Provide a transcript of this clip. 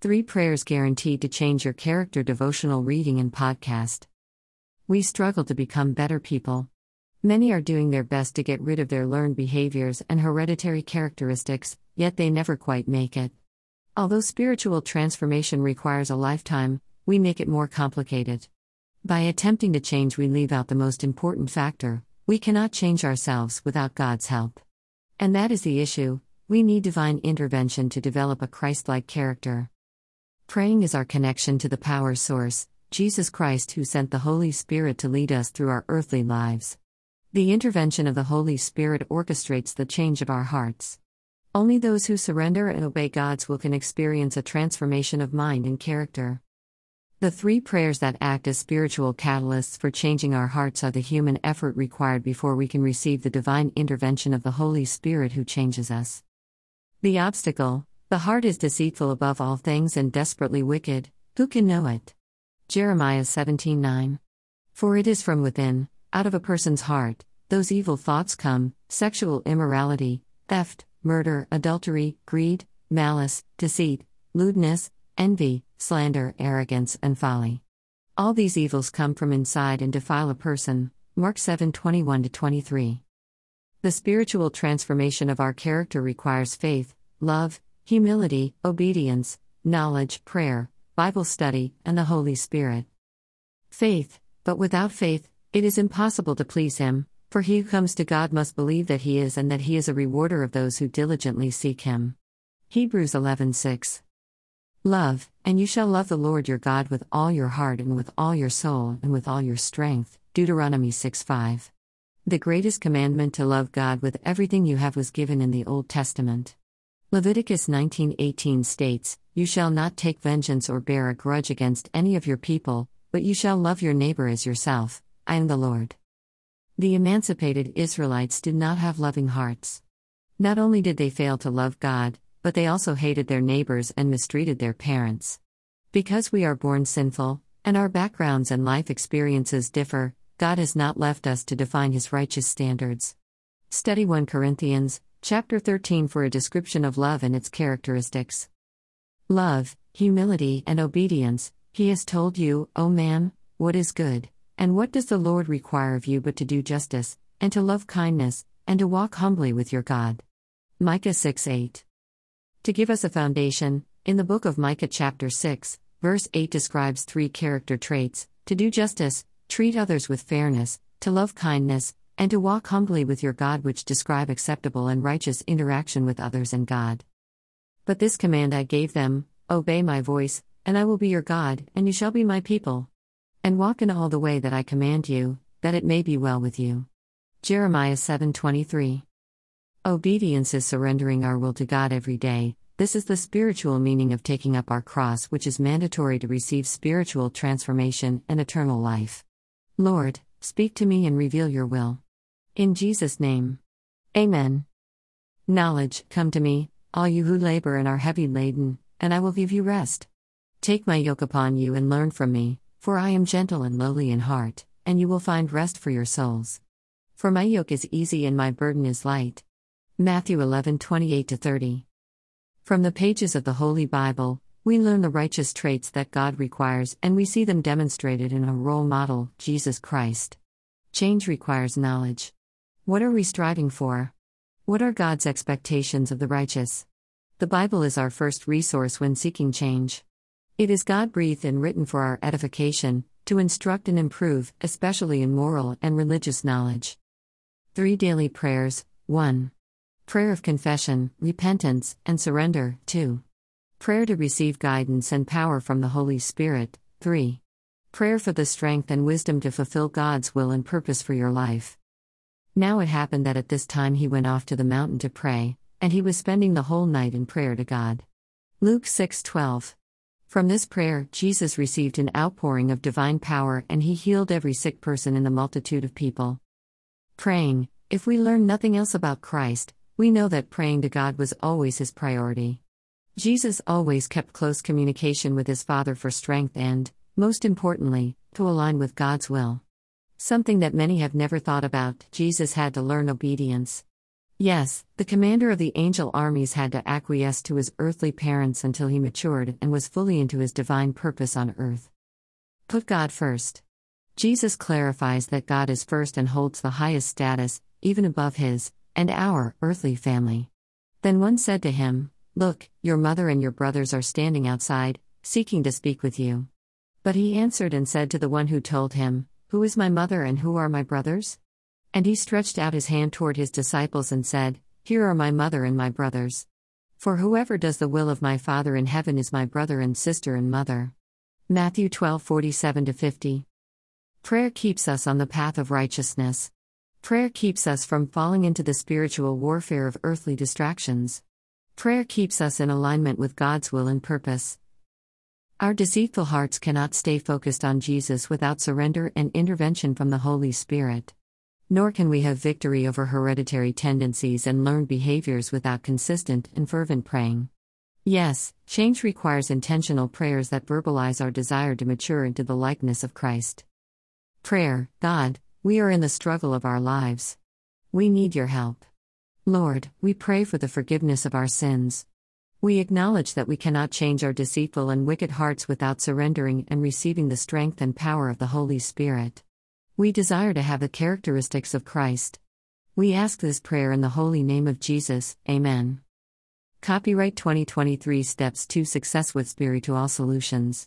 Three prayers guaranteed to change your character devotional reading and podcast. We struggle to become better people. Many are doing their best to get rid of their learned behaviors and hereditary characteristics, yet they never quite make it. Although spiritual transformation requires a lifetime, we make it more complicated. By attempting to change, we leave out the most important factor we cannot change ourselves without God's help. And that is the issue we need divine intervention to develop a Christ like character. Praying is our connection to the power source, Jesus Christ, who sent the Holy Spirit to lead us through our earthly lives. The intervention of the Holy Spirit orchestrates the change of our hearts. Only those who surrender and obey God's will can experience a transformation of mind and character. The three prayers that act as spiritual catalysts for changing our hearts are the human effort required before we can receive the divine intervention of the Holy Spirit who changes us. The obstacle the heart is deceitful above all things and desperately wicked, who can know it? Jeremiah 17:9. For it is from within, out of a person's heart, those evil thoughts come sexual immorality, theft, murder, adultery, greed, malice, deceit, lewdness, envy, slander, arrogance, and folly. All these evils come from inside and defile a person. Mark 7:21 23. The spiritual transformation of our character requires faith, love, humility, obedience, knowledge, prayer, Bible study, and the Holy Spirit. Faith, but without faith, it is impossible to please Him, for he who comes to God must believe that He is and that He is a rewarder of those who diligently seek Him. Hebrews 11:6. Love, and you shall love the Lord your God with all your heart and with all your soul and with all your strength. Deuteronomy 6 5. The greatest commandment to love God with everything you have was given in the Old Testament. Leviticus 19:18 states, "You shall not take vengeance or bear a grudge against any of your people, but you shall love your neighbor as yourself. I am the Lord." The emancipated Israelites did not have loving hearts. Not only did they fail to love God, but they also hated their neighbors and mistreated their parents. Because we are born sinful, and our backgrounds and life experiences differ, God has not left us to define his righteous standards. Study 1 Corinthians Chapter 13 for a description of love and its characteristics. Love, humility, and obedience. He has told you, O man, what is good, and what does the Lord require of you but to do justice, and to love kindness, and to walk humbly with your God. Micah 6 8. To give us a foundation, in the book of Micah, chapter 6, verse 8 describes three character traits to do justice, treat others with fairness, to love kindness, and to walk humbly with your God, which describe acceptable and righteous interaction with others and God. But this command I gave them Obey my voice, and I will be your God, and you shall be my people. And walk in all the way that I command you, that it may be well with you. Jeremiah 7:23. Obedience is surrendering our will to God every day. This is the spiritual meaning of taking up our cross, which is mandatory to receive spiritual transformation and eternal life. Lord, speak to me and reveal your will. In Jesus' name. Amen. Knowledge, come to me, all you who labor and are heavy laden, and I will give you rest. Take my yoke upon you and learn from me, for I am gentle and lowly in heart, and you will find rest for your souls. For my yoke is easy and my burden is light. Matthew 11 28 30. From the pages of the Holy Bible, we learn the righteous traits that God requires, and we see them demonstrated in a role model, Jesus Christ. Change requires knowledge. What are we striving for? What are God's expectations of the righteous? The Bible is our first resource when seeking change. It is God breathed and written for our edification, to instruct and improve, especially in moral and religious knowledge. 3 Daily Prayers 1. Prayer of Confession, Repentance, and Surrender 2. Prayer to receive guidance and power from the Holy Spirit 3. Prayer for the strength and wisdom to fulfill God's will and purpose for your life. Now it happened that at this time he went off to the mountain to pray, and he was spending the whole night in prayer to God. Luke 6:12. From this prayer, Jesus received an outpouring of divine power and he healed every sick person in the multitude of people. Praying, if we learn nothing else about Christ, we know that praying to God was always his priority. Jesus always kept close communication with his Father for strength and, most importantly, to align with God's will. Something that many have never thought about, Jesus had to learn obedience. Yes, the commander of the angel armies had to acquiesce to his earthly parents until he matured and was fully into his divine purpose on earth. Put God first. Jesus clarifies that God is first and holds the highest status, even above his and our earthly family. Then one said to him, Look, your mother and your brothers are standing outside, seeking to speak with you. But he answered and said to the one who told him, Who is my mother and who are my brothers? And he stretched out his hand toward his disciples and said, Here are my mother and my brothers. For whoever does the will of my Father in heaven is my brother and sister and mother. Matthew 12 47 50. Prayer keeps us on the path of righteousness. Prayer keeps us from falling into the spiritual warfare of earthly distractions. Prayer keeps us in alignment with God's will and purpose. Our deceitful hearts cannot stay focused on Jesus without surrender and intervention from the Holy Spirit. Nor can we have victory over hereditary tendencies and learned behaviors without consistent and fervent praying. Yes, change requires intentional prayers that verbalize our desire to mature into the likeness of Christ. Prayer, God, we are in the struggle of our lives. We need your help. Lord, we pray for the forgiveness of our sins. We acknowledge that we cannot change our deceitful and wicked hearts without surrendering and receiving the strength and power of the Holy Spirit. We desire to have the characteristics of Christ. We ask this prayer in the holy name of Jesus. Amen. Copyright 2023 Steps to Success with Spiritual Solutions.